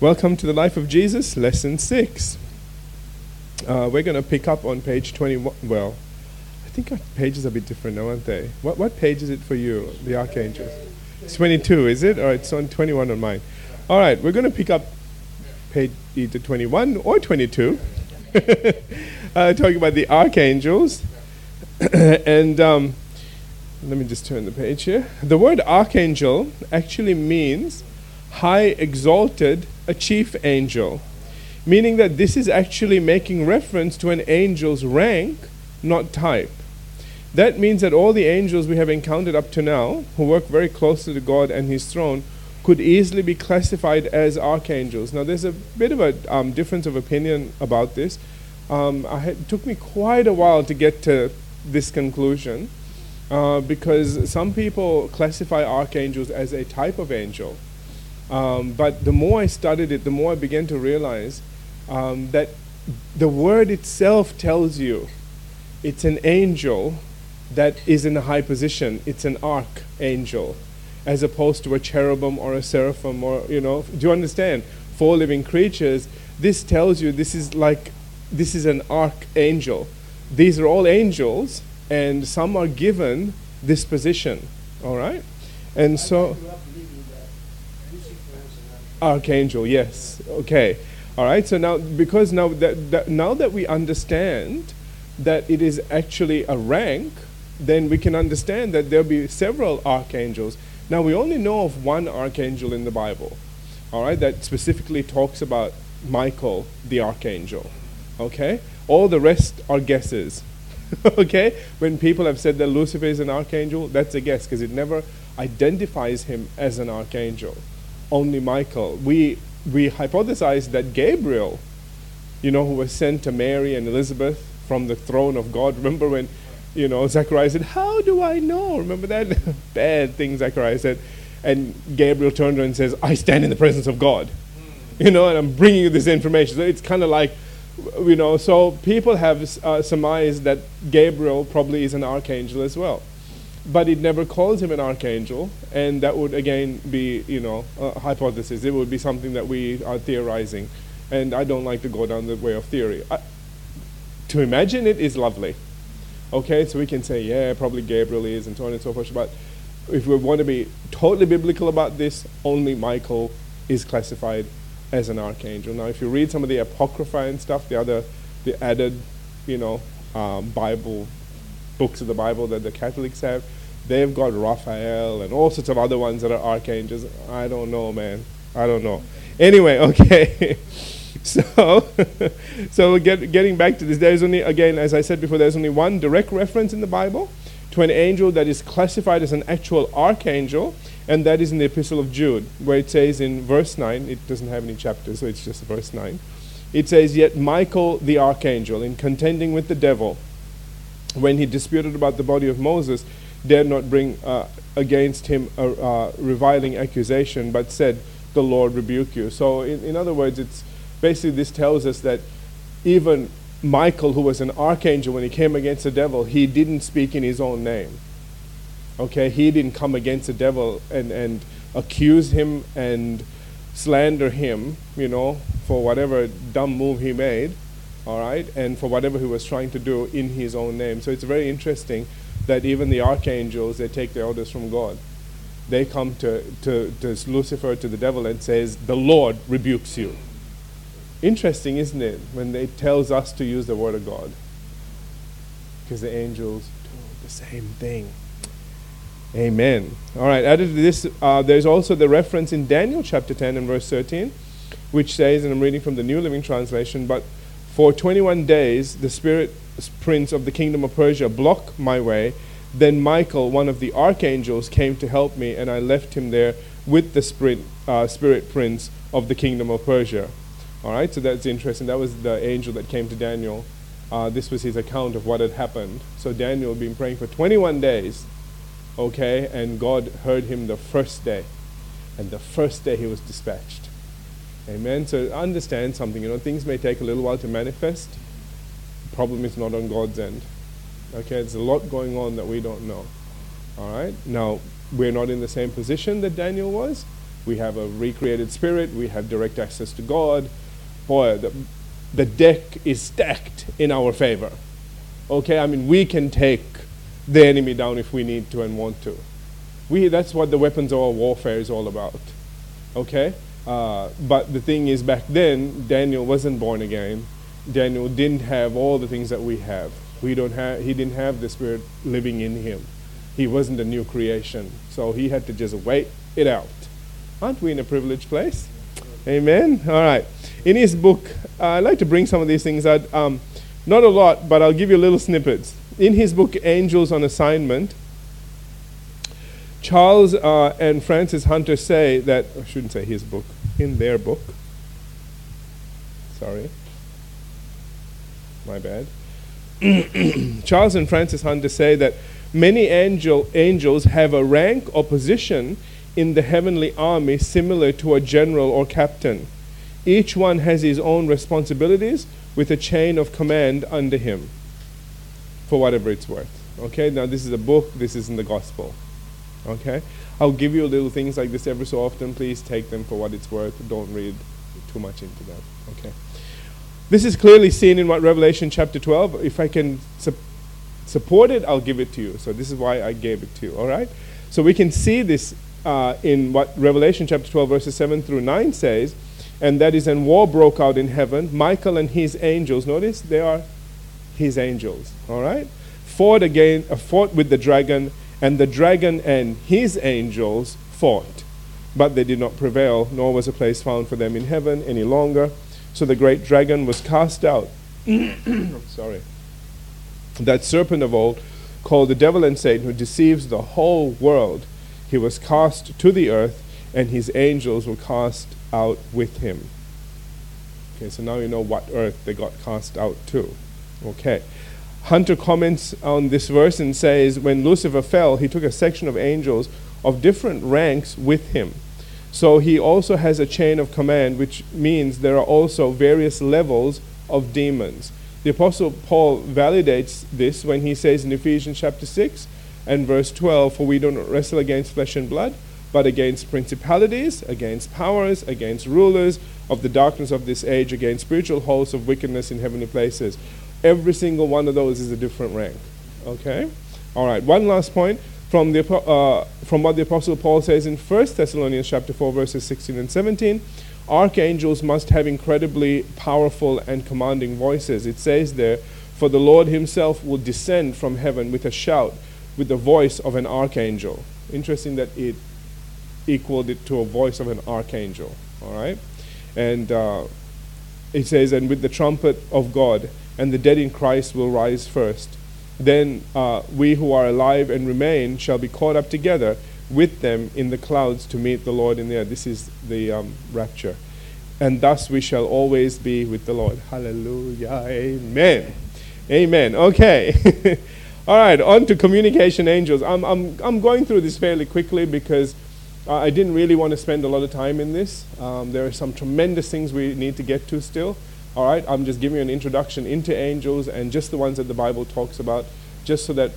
Welcome to the Life of Jesus, Lesson 6. Uh, we're going to pick up on page 21. Well, I think our pages are a bit different now, aren't they? What, what page is it for you, the Archangels? It's 22, is it? Or it's on 21 on mine. All right, we're going to pick up page either 21 or 22, uh, talking about the Archangels. and um, let me just turn the page here. The word Archangel actually means high exalted, a chief angel, meaning that this is actually making reference to an angel's rank, not type. That means that all the angels we have encountered up to now, who work very closely to God and His throne, could easily be classified as archangels. Now, there's a bit of a um, difference of opinion about this. Um, had, it took me quite a while to get to this conclusion uh, because some people classify archangels as a type of angel. Um, but the more I studied it, the more I began to realize um, that the word itself tells you it's an angel that is in a high position. It's an archangel, as opposed to a cherubim or a seraphim or, you know, do you understand? Four living creatures. This tells you this is like, this is an archangel. These are all angels, and some are given this position, all right? And so. Archangel, yes. Okay. All right. So now, because now that, that, now that we understand that it is actually a rank, then we can understand that there'll be several archangels. Now we only know of one archangel in the Bible. All right, that specifically talks about Michael, the archangel. Okay. All the rest are guesses. okay. When people have said that Lucifer is an archangel, that's a guess because it never identifies him as an archangel only Michael. We, we hypothesized that Gabriel, you know, who was sent to Mary and Elizabeth from the throne of God. Remember when, you know, Zechariah said, How do I know? Remember that bad thing Zechariah said? And Gabriel turned around and says, I stand in the presence of God. You know, and I'm bringing you this information. So it's kind of like, you know, so people have uh, surmised that Gabriel probably is an archangel as well but it never calls him an archangel, and that would again be, you know, a hypothesis. It would be something that we are theorizing, and I don't like to go down the way of theory. I, to imagine it is lovely. Okay, so we can say, yeah, probably Gabriel is, and so on and so forth. But if we want to be totally biblical about this, only Michael is classified as an archangel. Now, if you read some of the apocrypha and stuff, the other, the added, you know, um, Bible books of the Bible that the Catholics have, they've got Raphael and all sorts of other ones that are archangels. I don't know, man. I don't know. Anyway, okay. so, so get, getting back to this, there's only, again, as I said before, there's only one direct reference in the Bible to an angel that is classified as an actual archangel, and that is in the Epistle of Jude, where it says in verse 9, it doesn't have any chapters, so it's just verse 9. It says, Yet Michael the archangel, in contending with the devil, when he disputed about the body of Moses, dared not bring uh, against him a uh, reviling accusation, but said, The Lord rebuke you. So, in, in other words, it's basically this tells us that even Michael, who was an archangel when he came against the devil, he didn't speak in his own name. Okay, he didn't come against the devil and, and accuse him and slander him, you know, for whatever dumb move he made all right, and for whatever he was trying to do in his own name. So it's very interesting that even the archangels, they take their orders from God. They come to, to, to Lucifer, to the devil, and says, the Lord rebukes you. Interesting, isn't it, when it tells us to use the word of God? Because the angels do the same thing. Amen. All right, added to this, uh, there's also the reference in Daniel chapter 10 and verse 13, which says, and I'm reading from the New Living Translation, but for 21 days, the spirit prince of the kingdom of Persia blocked my way. Then Michael, one of the archangels, came to help me, and I left him there with the spirit, uh, spirit prince of the kingdom of Persia. All right, so that's interesting. That was the angel that came to Daniel. Uh, this was his account of what had happened. So Daniel had been praying for 21 days, okay, and God heard him the first day. And the first day he was dispatched. Amen. So understand something. You know, things may take a little while to manifest. The problem is not on God's end. Okay, there's a lot going on that we don't know. All right. Now we're not in the same position that Daniel was, we have a recreated spirit, we have direct access to God. Boy, the, the deck is stacked in our favor. Okay, I mean, we can take the enemy down if we need to and want to. We, that's what the weapons of warfare is all about. Okay? Uh, but the thing is, back then, Daniel wasn't born again. Daniel didn't have all the things that we have. We don't have, he didn't have the Spirit living in him. He wasn't a new creation. So he had to just wait it out. Aren't we in a privileged place? Amen. All right. In his book, uh, I like to bring some of these things out. Um, not a lot, but I'll give you little snippets. In his book, Angels on Assignment, Charles uh, and Frances Hunter say that, I shouldn't say his book, in their book. Sorry. My bad. Charles and Frances Hunter say that many angel, angels have a rank or position in the heavenly army similar to a general or captain. Each one has his own responsibilities with a chain of command under him for whatever it's worth. Okay, now this is a book, this isn't the gospel. Okay, I'll give you little things like this every so often. Please take them for what it's worth. Don't read too much into them. Okay, this is clearly seen in what Revelation chapter 12. If I can su- support it, I'll give it to you. So this is why I gave it to you. All right, so we can see this uh, in what Revelation chapter 12, verses 7 through 9 says, and that is, and war broke out in heaven. Michael and his angels, notice they are his angels, all right, fought again, uh, fought with the dragon, and the dragon and his angels fought. But they did not prevail, nor was a place found for them in heaven any longer. So the great dragon was cast out. Sorry. That serpent of old, called the devil and Satan, who deceives the whole world he was cast to the earth, and his angels were cast out with him. Okay, so now you know what earth they got cast out to. Okay. Hunter comments on this verse and says, When Lucifer fell, he took a section of angels of different ranks with him. So he also has a chain of command, which means there are also various levels of demons. The Apostle Paul validates this when he says in Ephesians chapter 6 and verse 12 For we do not wrestle against flesh and blood, but against principalities, against powers, against rulers of the darkness of this age, against spiritual hosts of wickedness in heavenly places. Every single one of those is a different rank. Okay? All right, one last point from, the, uh, from what the Apostle Paul says in 1 Thessalonians chapter 4, verses 16 and 17. Archangels must have incredibly powerful and commanding voices. It says there, For the Lord himself will descend from heaven with a shout with the voice of an archangel. Interesting that it equaled it to a voice of an archangel. All right? And uh, it says, and with the trumpet of God, and the dead in Christ will rise first. Then uh, we who are alive and remain shall be caught up together with them in the clouds to meet the Lord in the air. This is the um, rapture. And thus we shall always be with the Lord. Hallelujah. Amen. Amen. Okay. All right, on to communication angels. I'm, I'm, I'm going through this fairly quickly because I didn't really want to spend a lot of time in this. Um, there are some tremendous things we need to get to still. All right, I'm just giving you an introduction into angels and just the ones that the Bible talks about, just so that,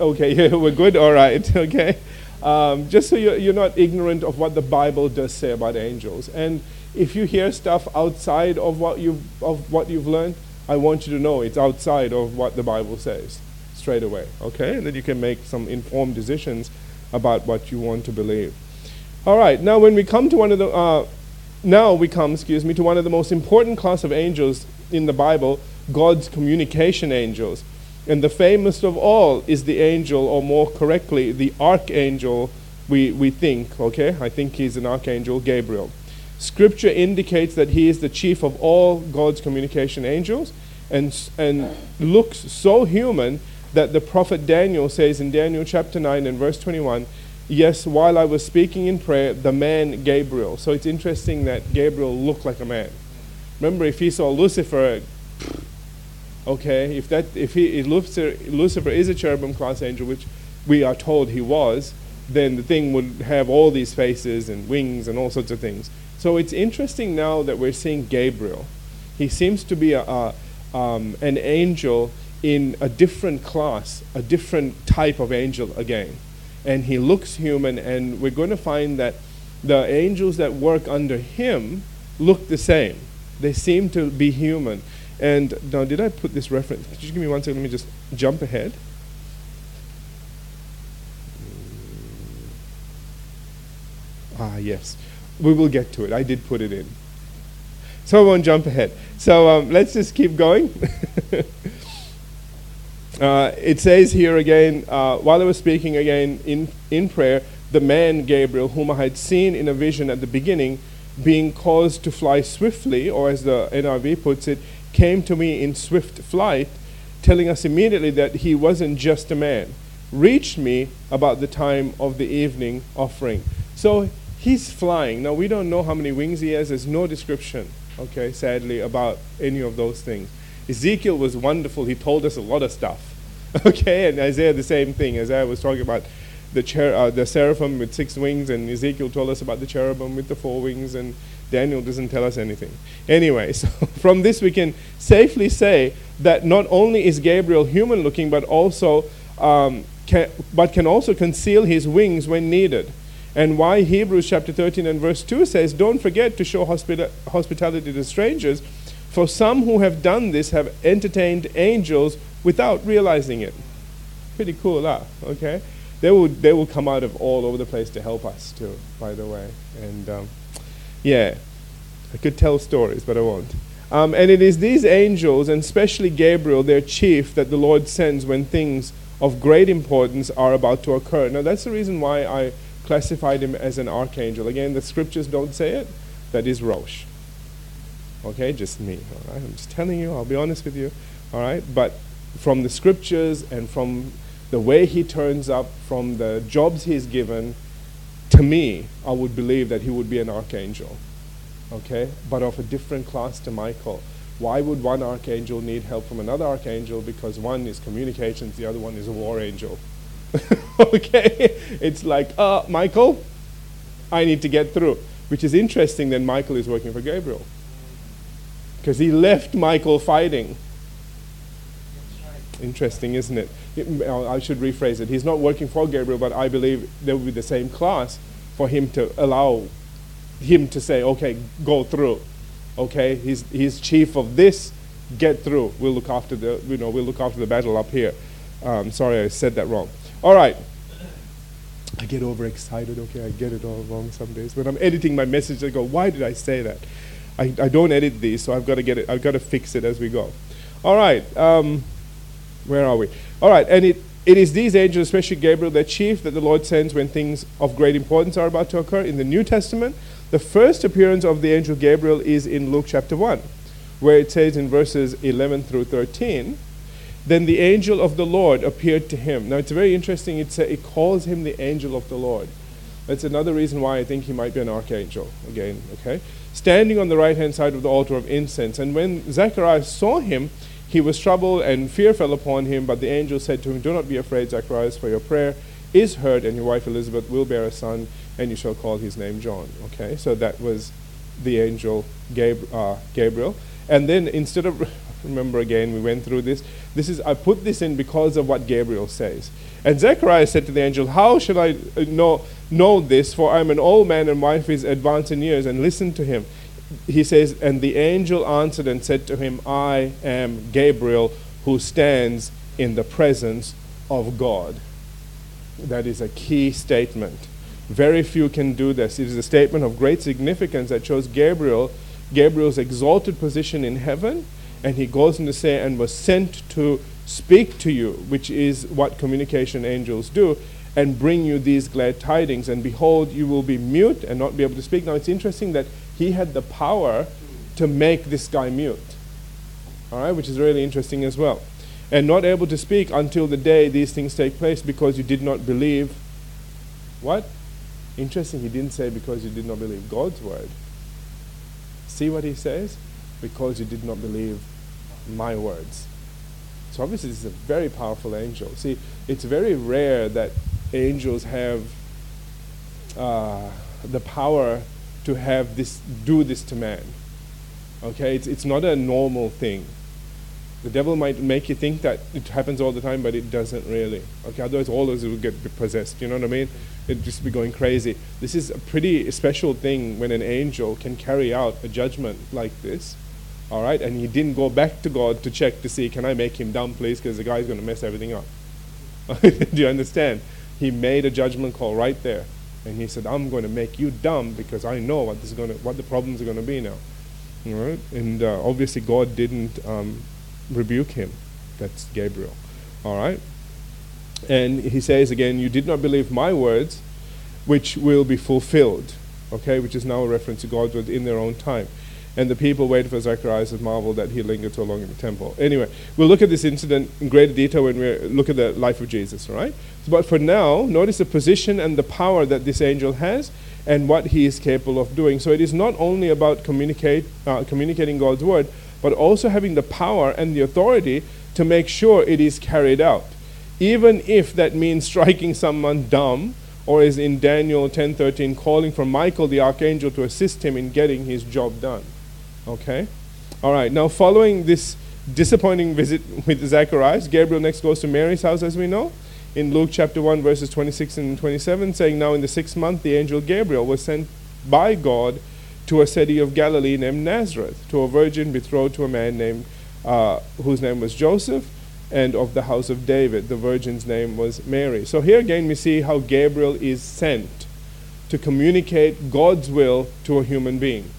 okay, yeah, we're good, all right, okay. Um, just so you're, you're not ignorant of what the Bible does say about angels. And if you hear stuff outside of what you've, of what you've learned, I want you to know it's outside of what the Bible says straight away, okay? And then you can make some informed decisions about what you want to believe. All right, now when we come to one of the, uh, now we come, excuse me, to one of the most important class of angels in the Bible, God's communication angels. And the famous of all is the angel, or more correctly, the archangel, we, we think, okay? I think he's an archangel, Gabriel. Scripture indicates that he is the chief of all God's communication angels and, and looks so human that the prophet Daniel says in Daniel chapter 9 and verse 21 Yes, while I was speaking in prayer, the man Gabriel. So it's interesting that Gabriel looked like a man. Remember, if he saw Lucifer, okay, if that if he if Lucifer, Lucifer is a cherubim class angel, which we are told he was, then the thing would have all these faces and wings and all sorts of things. So it's interesting now that we're seeing Gabriel. He seems to be a, a um, an angel in a different class, a different type of angel again. And he looks human, and we're going to find that the angels that work under him look the same. They seem to be human. And now, did I put this reference? Could you give me one second? Let me just jump ahead. Ah, yes. We will get to it. I did put it in. So I won't jump ahead. So um, let's just keep going. uh, it says here again, uh, while I was speaking again in, in prayer, the man Gabriel, whom I had seen in a vision at the beginning, being caused to fly swiftly, or as the NRV puts it, came to me in swift flight, telling us immediately that he wasn't just a man, reached me about the time of the evening offering. So he's flying. Now, we don't know how many wings he has, there's no description okay, sadly, about any of those things. Ezekiel was wonderful. He told us a lot of stuff, okay, and Isaiah the same thing. Isaiah was talking about the, cher- uh, the seraphim with six wings, and Ezekiel told us about the cherubim with the four wings, and Daniel doesn't tell us anything. Anyway, so from this we can safely say that not only is Gabriel human looking, but also um, can, but can also conceal his wings when needed and why Hebrews chapter 13 and verse 2 says, Don't forget to show hospita- hospitality to strangers, for some who have done this have entertained angels without realizing it. Pretty cool, huh? Okay? They will, they will come out of all over the place to help us, too, by the way. And um, yeah, I could tell stories, but I won't. Um, and it is these angels, and especially Gabriel, their chief, that the Lord sends when things of great importance are about to occur. Now, that's the reason why I classified him as an archangel. Again, the scriptures don't say it. That is Rosh. Okay, just me. All right, I'm just telling you. I'll be honest with you. All right, but from the scriptures and from the way he turns up, from the jobs he's given, to me, I would believe that he would be an archangel. Okay, but of a different class to Michael. Why would one archangel need help from another archangel? Because one is communications, the other one is a war angel. okay? It's like, uh, Michael, I need to get through. Which is interesting that Michael is working for Gabriel. Because he left Michael fighting. Interesting, isn't it? I should rephrase it. He's not working for Gabriel, but I believe there will be the same class for him to allow him to say, okay, go through. Okay, he's, he's chief of this, get through. We'll look after the, you know, we'll look after the battle up here. Um, sorry, I said that wrong. All right. I get overexcited, okay? I get it all wrong some days. When I'm editing my message, I go, why did I say that? I, I don't edit these, so I've got to get it, I've got to fix it as we go. All right. Um, where are we? All right. And it, it is these angels, especially Gabriel, the chief, that the Lord sends when things of great importance are about to occur. In the New Testament, the first appearance of the angel Gabriel is in Luke chapter 1, where it says in verses 11 through 13, then the angel of the Lord appeared to him. Now it's very interesting, it's a, it calls him the angel of the Lord. That's another reason why I think he might be an archangel again, okay? Standing on the right hand side of the altar of incense. And when Zacharias saw him, he was troubled and fear fell upon him. But the angel said to him, Do not be afraid, Zacharias, for your prayer is heard, and your wife Elizabeth will bear a son, and you shall call his name John. Okay, so that was the angel Gab- uh, Gabriel. And then instead of Remember again, we went through this. This is I put this in because of what Gabriel says. And Zechariah said to the angel, How shall I uh, know, know this? For I'm an old man and my wife is advanced in years. And listen to him. He says, And the angel answered and said to him, I am Gabriel who stands in the presence of God. That is a key statement. Very few can do this. It is a statement of great significance that shows Gabriel, Gabriel's exalted position in heaven and he goes on to say, and was sent to speak to you, which is what communication angels do, and bring you these glad tidings. And behold, you will be mute and not be able to speak. Now, it's interesting that he had the power to make this guy mute, all right, which is really interesting as well. And not able to speak until the day these things take place because you did not believe. What? Interesting, he didn't say because you did not believe God's word. See what he says? Because you did not believe my words. So obviously, this is a very powerful angel. See, it's very rare that angels have uh, the power to have this, do this to man. Okay, it's, it's not a normal thing. The devil might make you think that it happens all the time, but it doesn't really. Okay, otherwise all of us will get possessed. You know what I mean? It'd just be going crazy. This is a pretty special thing when an angel can carry out a judgment like this. All right, and he didn't go back to God to check to see, can I make him dumb, please? Because the guy's going to mess everything up. Do you understand? He made a judgment call right there, and he said, "I'm going to make you dumb because I know what this is to, what the problems are going to be now." Right, and uh, obviously God didn't um, rebuke him. That's Gabriel. All right, and he says again, "You did not believe my words, which will be fulfilled." Okay, which is now a reference to God's word in their own time. And the people waited for Zacharias and marveled that he lingered so long in the temple. Anyway, we'll look at this incident in greater detail when we look at the life of Jesus, all right? But for now, notice the position and the power that this angel has and what he is capable of doing. So it is not only about communicate, uh, communicating God's word, but also having the power and the authority to make sure it is carried out. Even if that means striking someone dumb, or is in Daniel 10:13 calling for Michael the archangel to assist him in getting his job done. Okay? All right, now following this disappointing visit with Zacharias, Gabriel next goes to Mary's house, as we know, in Luke chapter 1, verses 26 and 27, saying, Now in the sixth month, the angel Gabriel was sent by God to a city of Galilee named Nazareth, to a virgin betrothed to a man named, uh, whose name was Joseph, and of the house of David. The virgin's name was Mary. So here again, we see how Gabriel is sent to communicate God's will to a human being.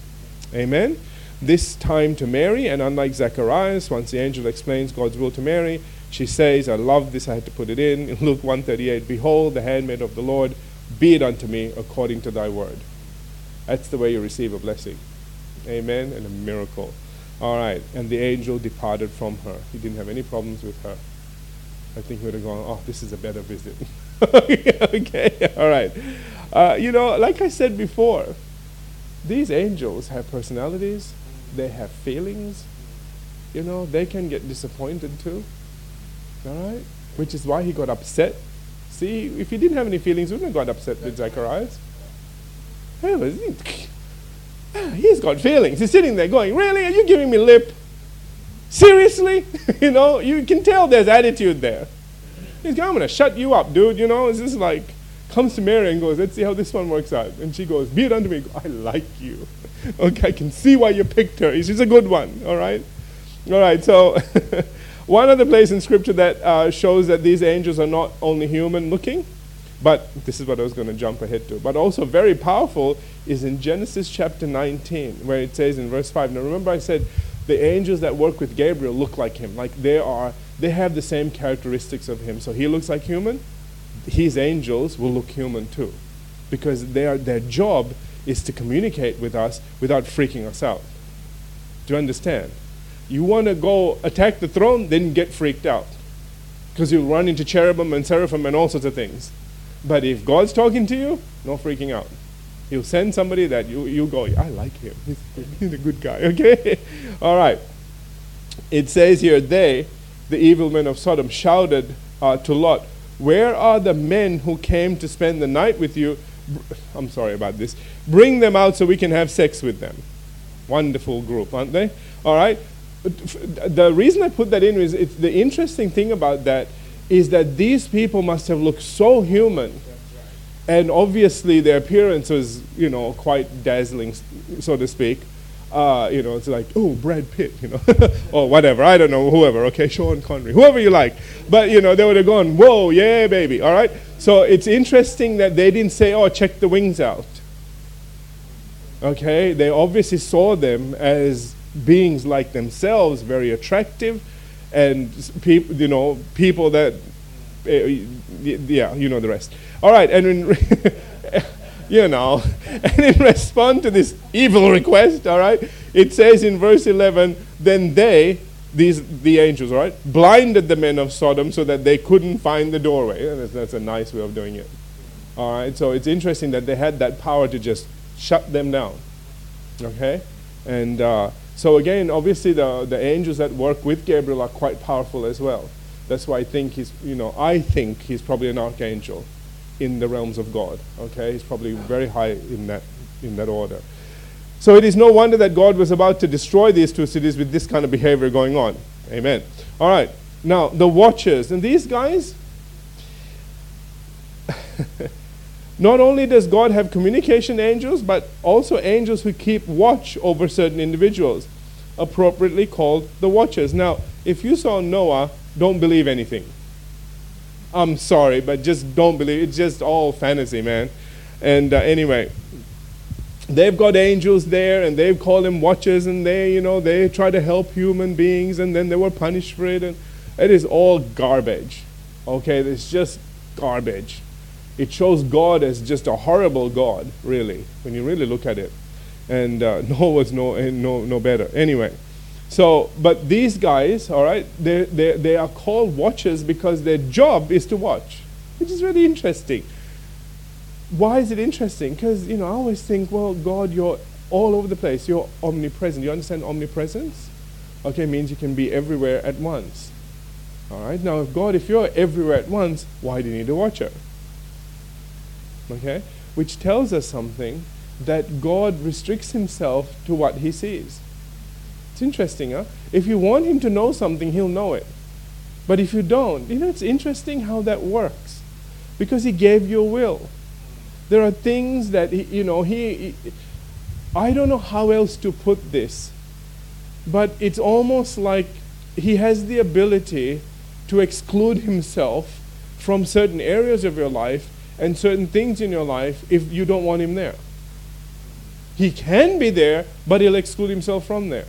Amen? This time to Mary, and unlike Zacharias, once the angel explains God's will to Mary, she says, I love this, I had to put it in. In Luke 138, Behold, the handmaid of the Lord, be it unto me according to thy word. That's the way you receive a blessing. Amen, and a miracle. All right, and the angel departed from her. He didn't have any problems with her. I think would have gone, oh, this is a better visit. okay, all right. Uh, you know, like I said before, these angels have personalities they have feelings. You know, they can get disappointed too. All right? Which is why he got upset. See, if he didn't have any feelings, he wouldn't have got upset with Zacharias. Ah, he's got feelings. He's sitting there going, Really? Are you giving me lip? Seriously? you know, you can tell there's attitude there. He's going, I'm going to shut you up, dude. You know, it's just like, comes to Mary and goes, Let's see how this one works out. And she goes, Be it unto me. I like you. okay, I can see why you picked her. She's a good one, all right? All right, so one other place in Scripture that uh, shows that these angels are not only human looking, but this is what I was going to jump ahead to, but also very powerful is in Genesis chapter 19, where it says in verse 5. Now remember, I said the angels that work with Gabriel look like him, like they are, they have the same characteristics of him. So he looks like human, his angels will look human too, because they are, their job is to communicate with us without freaking us out. Do you understand? You want to go attack the throne, then get freaked out. Because you'll run into cherubim and seraphim and all sorts of things. But if God's talking to you, no freaking out. He'll send somebody that you, you go, I like him. He's, he's a good guy, okay? all right. It says here, they, the evil men of Sodom, shouted uh, to Lot, Where are the men who came to spend the night with you? I'm sorry about this. Bring them out so we can have sex with them. Wonderful group, aren't they? All right. The reason I put that in is it's the interesting thing about that is that these people must have looked so human. And obviously their appearance was, you know, quite dazzling, so to speak. Uh, you know, it's like, oh, Brad Pitt, you know, or whatever. I don't know, whoever. Okay, Sean Connery, whoever you like. But you know, they would have gone, whoa, yeah, baby. All right. So it's interesting that they didn't say, oh, check the wings out. Okay, they obviously saw them as beings like themselves, very attractive, and people, you know, people that, uh, yeah, you know the rest. All right, and you know, and in response to this evil request, all right, it says in verse 11, then they, these the angels, right, blinded the men of Sodom so that they couldn't find the doorway. That's, that's a nice way of doing it. All right, so it's interesting that they had that power to just shut them down. Okay, and uh, so again, obviously the the angels that work with Gabriel are quite powerful as well. That's why I think he's, you know, I think he's probably an archangel in the realms of God. Okay, he's probably very high in that in that order. So it is no wonder that God was about to destroy these two cities with this kind of behavior going on. Amen. All right. Now, the watchers. And these guys, not only does God have communication angels, but also angels who keep watch over certain individuals, appropriately called the watchers. Now, if you saw Noah, don't believe anything. I'm sorry, but just don't believe. It's just all fantasy, man. And uh, anyway, they've got angels there, and they've called them watchers, and they, you know, they try to help human beings, and then they were punished for it, and it is all garbage. Okay, it's just garbage. It shows God as just a horrible God, really, when you really look at it. And uh, Noah's no, eh, no, no better. Anyway, so, but these guys, all right, they, they, they are called watchers because their job is to watch, which is really interesting. Why is it interesting? Because, you know, I always think, well, God, you're all over the place. You're omnipresent. You understand omnipresence? Okay, means you can be everywhere at once. All right, now, if God, if you're everywhere at once, why do you need a watcher? Okay, which tells us something that God restricts himself to what he sees. It's interesting, huh? If you want him to know something, he'll know it. But if you don't, you know, it's interesting how that works. Because he gave you a will. There are things that, he, you know, he, he, I don't know how else to put this, but it's almost like he has the ability to exclude himself from certain areas of your life and certain things in your life if you don't want him there. He can be there, but he'll exclude himself from there.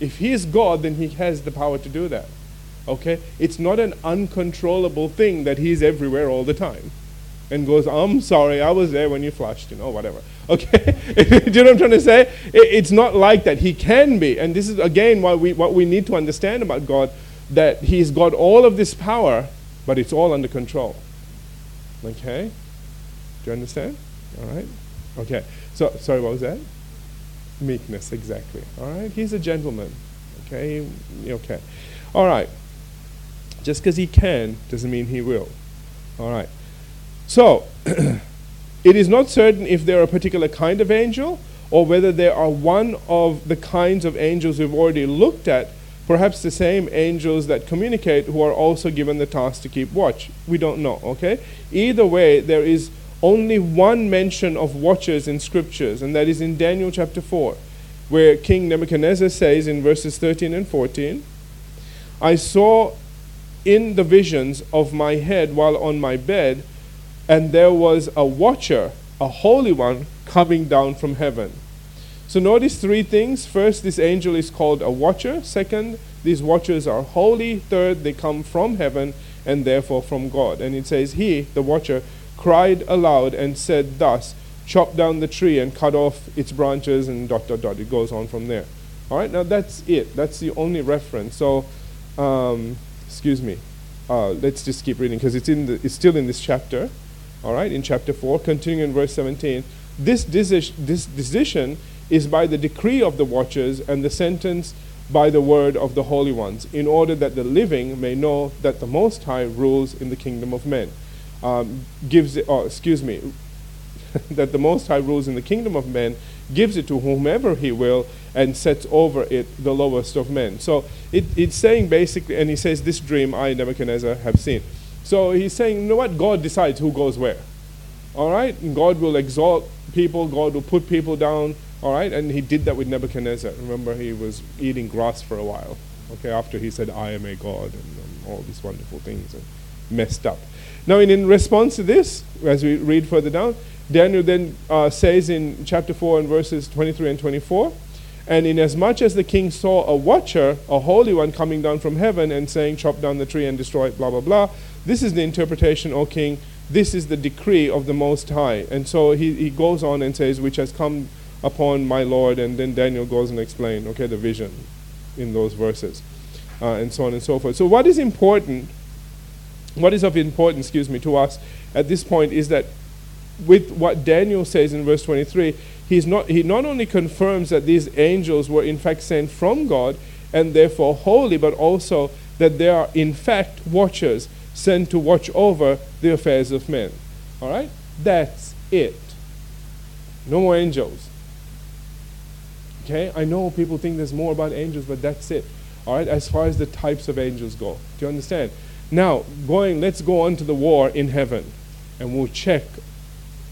If he is God, then he has the power to do that. Okay? It's not an uncontrollable thing that he's everywhere all the time. And goes, I'm sorry, I was there when you flushed, you know, whatever. Okay? do you know what I'm trying to say? it's not like that. He can be. And this is, again, what we, what we need to understand about God that he's got all of this power, but it's all under control. Okay? Do you understand? All right? Okay. So, sorry, what was that? Meekness, exactly. All right, he's a gentleman. Okay, okay. All right. Just because he can doesn't mean he will. All right. So, it is not certain if they're a particular kind of angel or whether they are one of the kinds of angels we've already looked at, perhaps the same angels that communicate who are also given the task to keep watch. We don't know, okay? Either way, there is only one mention of watchers in scriptures, and that is in Daniel chapter 4, where King Nebuchadnezzar says in verses 13 and 14, I saw in the visions of my head while on my bed, and there was a watcher, a holy one, coming down from heaven. So notice three things. First, this angel is called a watcher. Second, these watchers are holy. Third, they come from heaven and therefore from God. And it says, He, the watcher, cried aloud and said thus, chop down the tree and cut off its branches and dot, dot, dot. It goes on from there. All right, now that's it. That's the only reference. So, um, excuse me. Uh, let's just keep reading because it's, in the, it's still in this chapter. All right, in chapter 4, continuing in verse 17. This, this decision is by the decree of the watchers and the sentence by the word of the holy ones, in order that the living may know that the Most High rules in the kingdom of men um, gives it, oh, excuse me, that the Most High rules in the kingdom of men, gives it to whomever He will, and sets over it the lowest of men. So it, it's saying basically, and He says, This dream I, Nebuchadnezzar, have seen. So He's saying, you know what? God decides who goes where. All right? And God will exalt people, God will put people down. All right? And He did that with Nebuchadnezzar. Remember, he was eating grass for a while. Okay, after he said, I am a God, and um, all these wonderful things, and messed up. Now, in, in response to this, as we read further down, Daniel then uh, says in chapter 4 and verses 23 and 24, and inasmuch as the king saw a watcher, a holy one, coming down from heaven and saying, Chop down the tree and destroy it, blah, blah, blah, this is the interpretation, O king. This is the decree of the Most High. And so he, he goes on and says, Which has come upon my Lord. And then Daniel goes and explains, okay, the vision in those verses, uh, and so on and so forth. So, what is important what is of importance, excuse me, to us at this point is that with what Daniel says in verse 23, he's not, he not only confirms that these angels were in fact sent from God and therefore holy, but also that they are in fact watchers sent to watch over the affairs of men. All right? That's it. No more angels. Okay? I know people think there's more about angels, but that's it. All right, as far as the types of angels go. Do you understand? Now, going, let's go on to the war in heaven, and we'll check.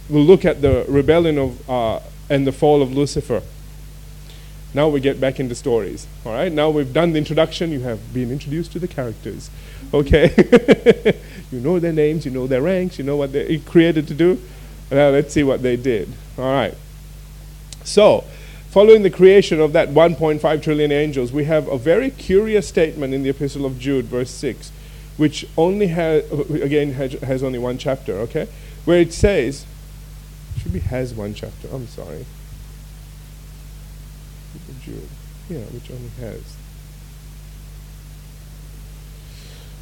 We'll look at the rebellion of uh, and the fall of Lucifer. Now we get back into stories. All right. Now we've done the introduction. You have been introduced to the characters. Okay. you know their names. You know their ranks. You know what they're created to do. Now let's see what they did. All right. So, following the creation of that 1.5 trillion angels, we have a very curious statement in the Epistle of Jude, verse 6, which only has, again, has, has only one chapter, okay? Where it says, should be has one chapter, I'm sorry. Yeah, which only has.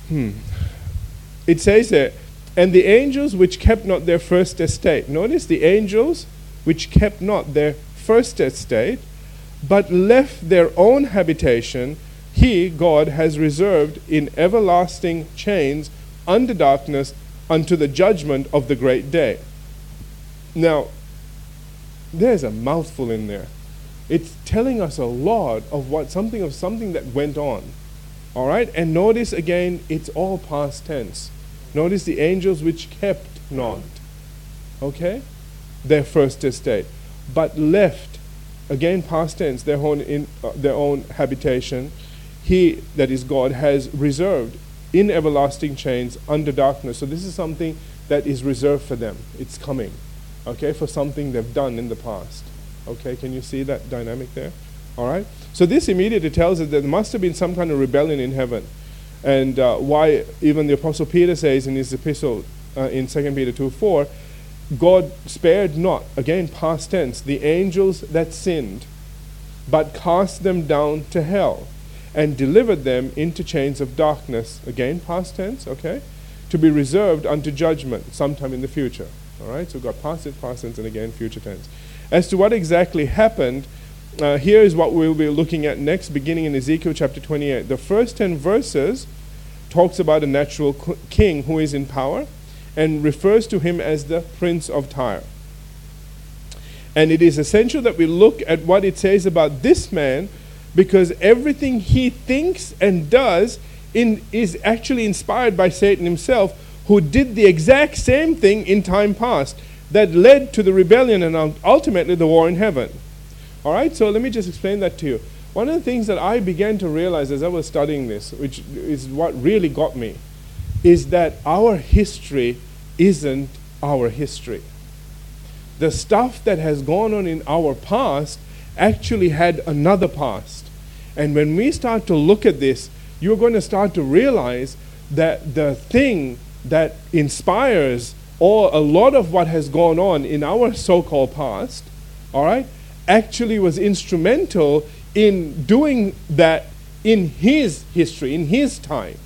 Hmm. It says there, and the angels which kept not their first estate. Notice the angels which kept not their first estate, but left their own habitation, he, God, has reserved in everlasting chains under darkness unto the judgment of the great day. Now, there's a mouthful in there. It's telling us a lot of what something of something that went on. All right? And notice again, it's all past tense. Notice the angels which kept not. Okay? Their first estate but left, again past tense, their own, in, uh, their own habitation, he, that is God, has reserved in everlasting chains under darkness. So this is something that is reserved for them. It's coming, okay, for something they've done in the past. Okay, can you see that dynamic there? All right. So this immediately tells us that there must have been some kind of rebellion in heaven, and uh, why even the apostle Peter says in his epistle uh, in 2 Peter 2 4 God spared not, again, past tense, the angels that sinned, but cast them down to hell and delivered them into chains of darkness, again, past tense, okay, to be reserved unto judgment sometime in the future. All right, so God past tense, past tense, and again, future tense. As to what exactly happened, uh, here is what we'll be looking at next, beginning in Ezekiel chapter 28. The first 10 verses talks about a natural king who is in power and refers to him as the Prince of Tyre. And it is essential that we look at what it says about this man because everything he thinks and does in, is actually inspired by Satan himself, who did the exact same thing in time past that led to the rebellion and ultimately the war in heaven. All right, so let me just explain that to you. One of the things that I began to realize as I was studying this, which is what really got me, is that our history isn't our history. The stuff that has gone on in our past actually had another past. And when we start to look at this, you're going to start to realize that the thing that inspires or a lot of what has gone on in our so-called past, all right, actually was instrumental in doing that in his history, in his time.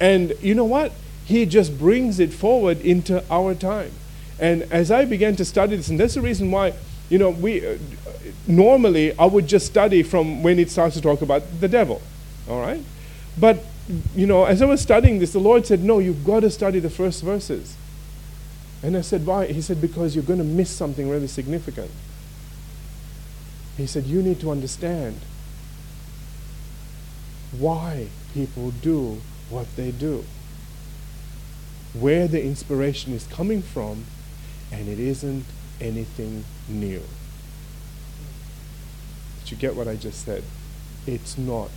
And you know what? He just brings it forward into our time. And as I began to study this, and that's the reason why, you know, we uh, normally I would just study from when it starts to talk about the devil, all right? But, you know, as I was studying this, the Lord said, No, you've got to study the first verses. And I said, Why? He said, Because you're going to miss something really significant. He said, You need to understand why people do what they do where the inspiration is coming from, and it isn't anything new. You get what I just said? It's not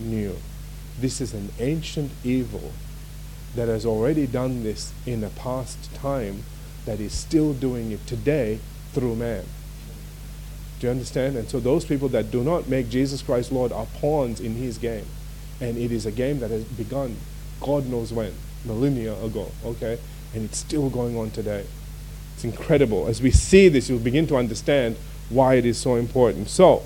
new. This is an ancient evil that has already done this in a past time that is still doing it today through man. Do you understand? And so those people that do not make Jesus Christ Lord are pawns in his game. And it is a game that has begun God knows when millennia ago, okay? And it's still going on today. It's incredible. As we see this, you'll begin to understand why it is so important. So,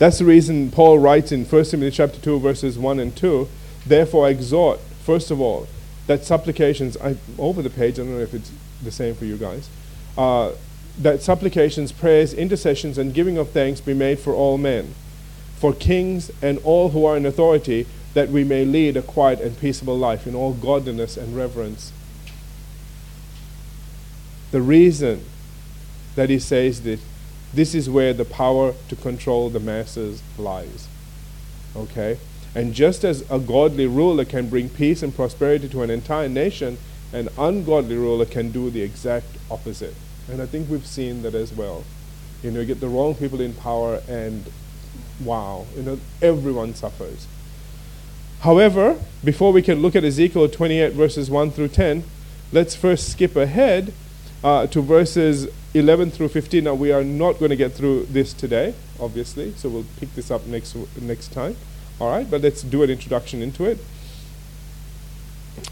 that's the reason Paul writes in 1 Timothy chapter 2, verses 1 and 2, Therefore I exhort, first of all, that supplications, I, over the page, I don't know if it's the same for you guys, uh, that supplications, prayers, intercessions, and giving of thanks be made for all men, for kings and all who are in authority, that we may lead a quiet and peaceable life in all godliness and reverence. The reason that he says this, this is where the power to control the masses lies. Okay? And just as a godly ruler can bring peace and prosperity to an entire nation, an ungodly ruler can do the exact opposite. And I think we've seen that as well. You know, you get the wrong people in power and wow, you know, everyone suffers. However, before we can look at Ezekiel 28 verses 1 through 10, let's first skip ahead uh, to verses 11 through 15. Now, we are not going to get through this today, obviously, so we'll pick this up next, next time. All right, but let's do an introduction into it.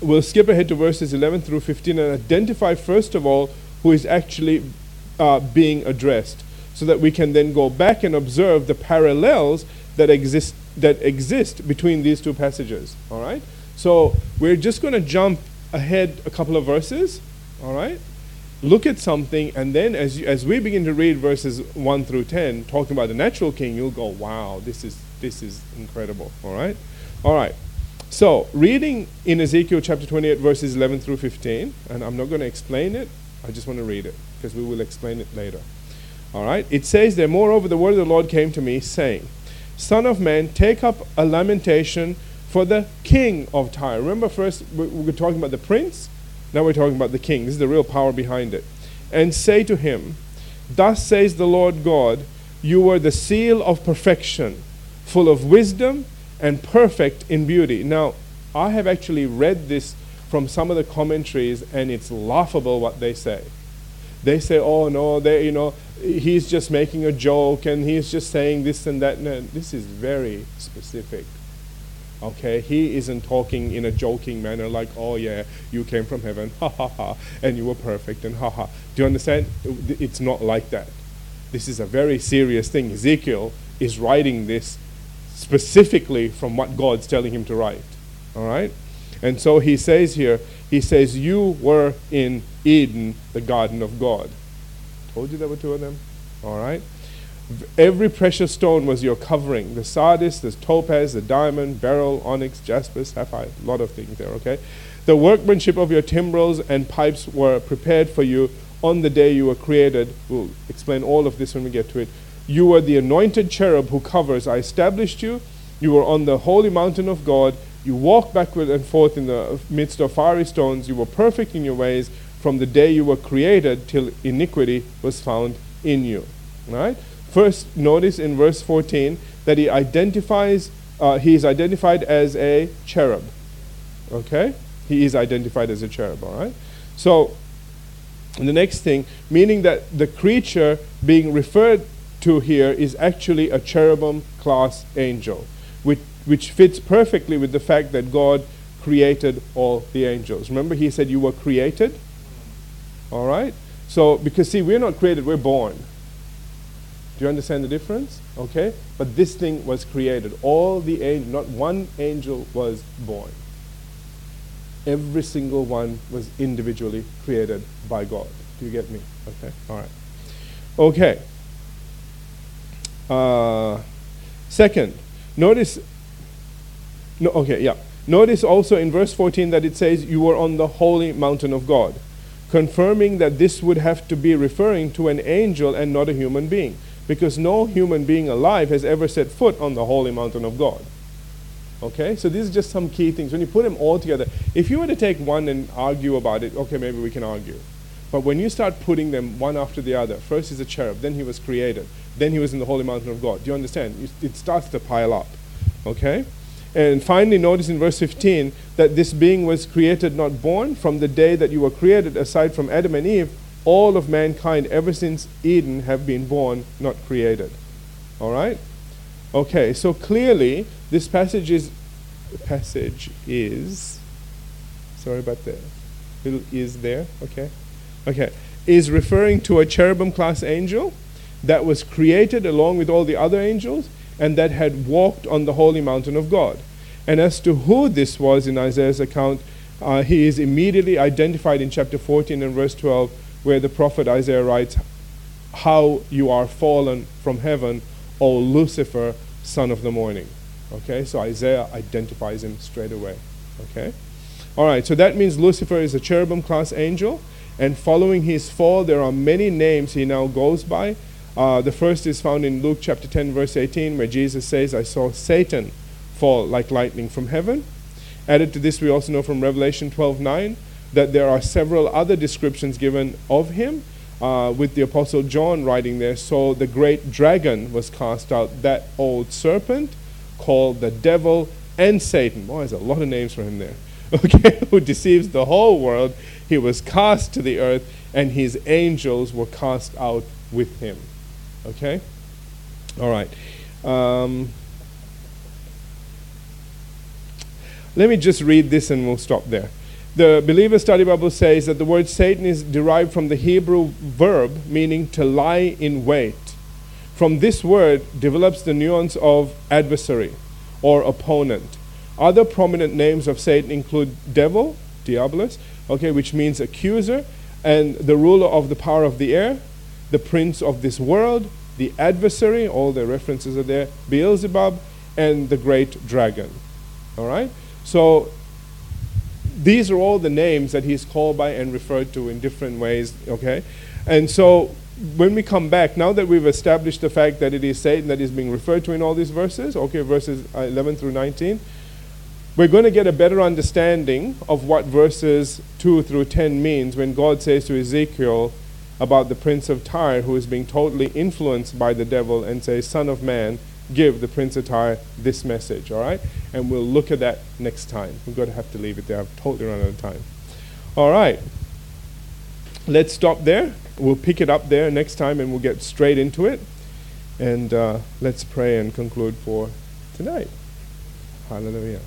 We'll skip ahead to verses 11 through 15 and identify, first of all, who is actually uh, being addressed, so that we can then go back and observe the parallels that exist, that exist between these two passages. All right? So we're just going to jump ahead a couple of verses. All right? Look at something, and then as, you, as we begin to read verses 1 through 10, talking about the natural king, you'll go, wow, this is this is incredible. All right? All right. So, reading in Ezekiel chapter 28, verses 11 through 15, and I'm not going to explain it, I just want to read it because we will explain it later. All right? It says there, Moreover, the word of the Lord came to me, saying, Son of man, take up a lamentation for the king of Tyre. Remember, first we were talking about the prince, now we're talking about the king. This is the real power behind it. And say to him, Thus says the Lord God, You were the seal of perfection full of wisdom and perfect in beauty. Now, I have actually read this from some of the commentaries, and it's laughable what they say. They say, "Oh no, they, you know, he's just making a joke, and he's just saying this and that." No, this is very specific. Okay, he isn't talking in a joking manner like, "Oh yeah, you came from heaven, ha ha ha, and you were perfect, and ha ha." Do you understand? It's not like that. This is a very serious thing. Ezekiel is writing this specifically from what God's telling him to write. All right? And so he says here, he says, You were in Eden, the garden of God. Told you there were two of them? All right? Every precious stone was your covering the sardius, the topaz, the diamond, beryl, onyx, jasper, sapphire, a lot of things there, okay? The workmanship of your timbrels and pipes were prepared for you on the day you were created. We'll explain all of this when we get to it. You were the anointed cherub who covers. I established you. You were on the holy mountain of God. You walked backward and forth in the midst of fiery stones. You were perfect in your ways from the day you were created till iniquity was found in you. Right? First, notice in verse 14 that he identifies, uh, he is identified as a cherub. Okay? He is identified as a cherub, all right? So, the next thing, meaning that the creature being referred to here is actually a cherubim class angel, which, which fits perfectly with the fact that God created all the angels. Remember, he said you were created? All right? So, because see, we're not created, we're born. Do you understand the difference? Okay? But this thing was created. All the angels, not one angel was born. Every single one was individually created by God. Do you get me? Okay? All right. Okay. Uh, second, notice, no, okay, yeah. Notice also in verse 14 that it says, You were on the holy mountain of God, confirming that this would have to be referring to an angel and not a human being, because no human being alive has ever set foot on the holy mountain of God. Okay, so these are just some key things. When you put them all together, if you were to take one and argue about it, okay, maybe we can argue. But when you start putting them one after the other, first he's a cherub, then he was created, then he was in the holy mountain of God. Do you understand? It starts to pile up. Okay? And finally, notice in verse 15 that this being was created, not born. From the day that you were created, aside from Adam and Eve, all of mankind ever since Eden have been born, not created. All right? Okay, so clearly this passage is passage is sorry about the little is there, okay? Okay. Is referring to a cherubim class angel that was created along with all the other angels and that had walked on the holy mountain of God. And as to who this was in Isaiah's account, uh, he is immediately identified in chapter 14 and verse 12, where the prophet Isaiah writes, How you are fallen from heaven, O Lucifer, son of the morning. Okay, so Isaiah identifies him straight away. Okay? All right, so that means Lucifer is a cherubim class angel, and following his fall, there are many names he now goes by. Uh, the first is found in Luke chapter 10, verse 18, where Jesus says, I saw Satan fall like lightning from heaven. Added to this, we also know from Revelation 12:9 that there are several other descriptions given of him, uh, with the Apostle John writing there. So the great dragon was cast out, that old serpent called the devil and Satan. Boy, there's a lot of names for him there. Okay, who deceives the whole world. He was cast to the earth, and his angels were cast out with him. Okay? All right. Um, let me just read this and we'll stop there. The Believer Study Bible says that the word Satan is derived from the Hebrew verb meaning to lie in wait. From this word develops the nuance of adversary or opponent. Other prominent names of Satan include devil, diabolus, okay, which means accuser, and the ruler of the power of the air, the prince of this world, the adversary, all the references are there, Beelzebub, and the great dragon. All right? So these are all the names that he's called by and referred to in different ways, okay? And so when we come back, now that we've established the fact that it is Satan that is being referred to in all these verses, okay, verses uh, 11 through 19, we're going to get a better understanding of what verses 2 through 10 means when God says to Ezekiel about the prince of Tyre who is being totally influenced by the devil and says, Son of man, give the Prince of Tyre this message, all right? And we'll look at that next time. We're going to have to leave it there. I've totally run out of time. All right. Let's stop there. We'll pick it up there next time and we'll get straight into it. And uh, let's pray and conclude for tonight. Hallelujah.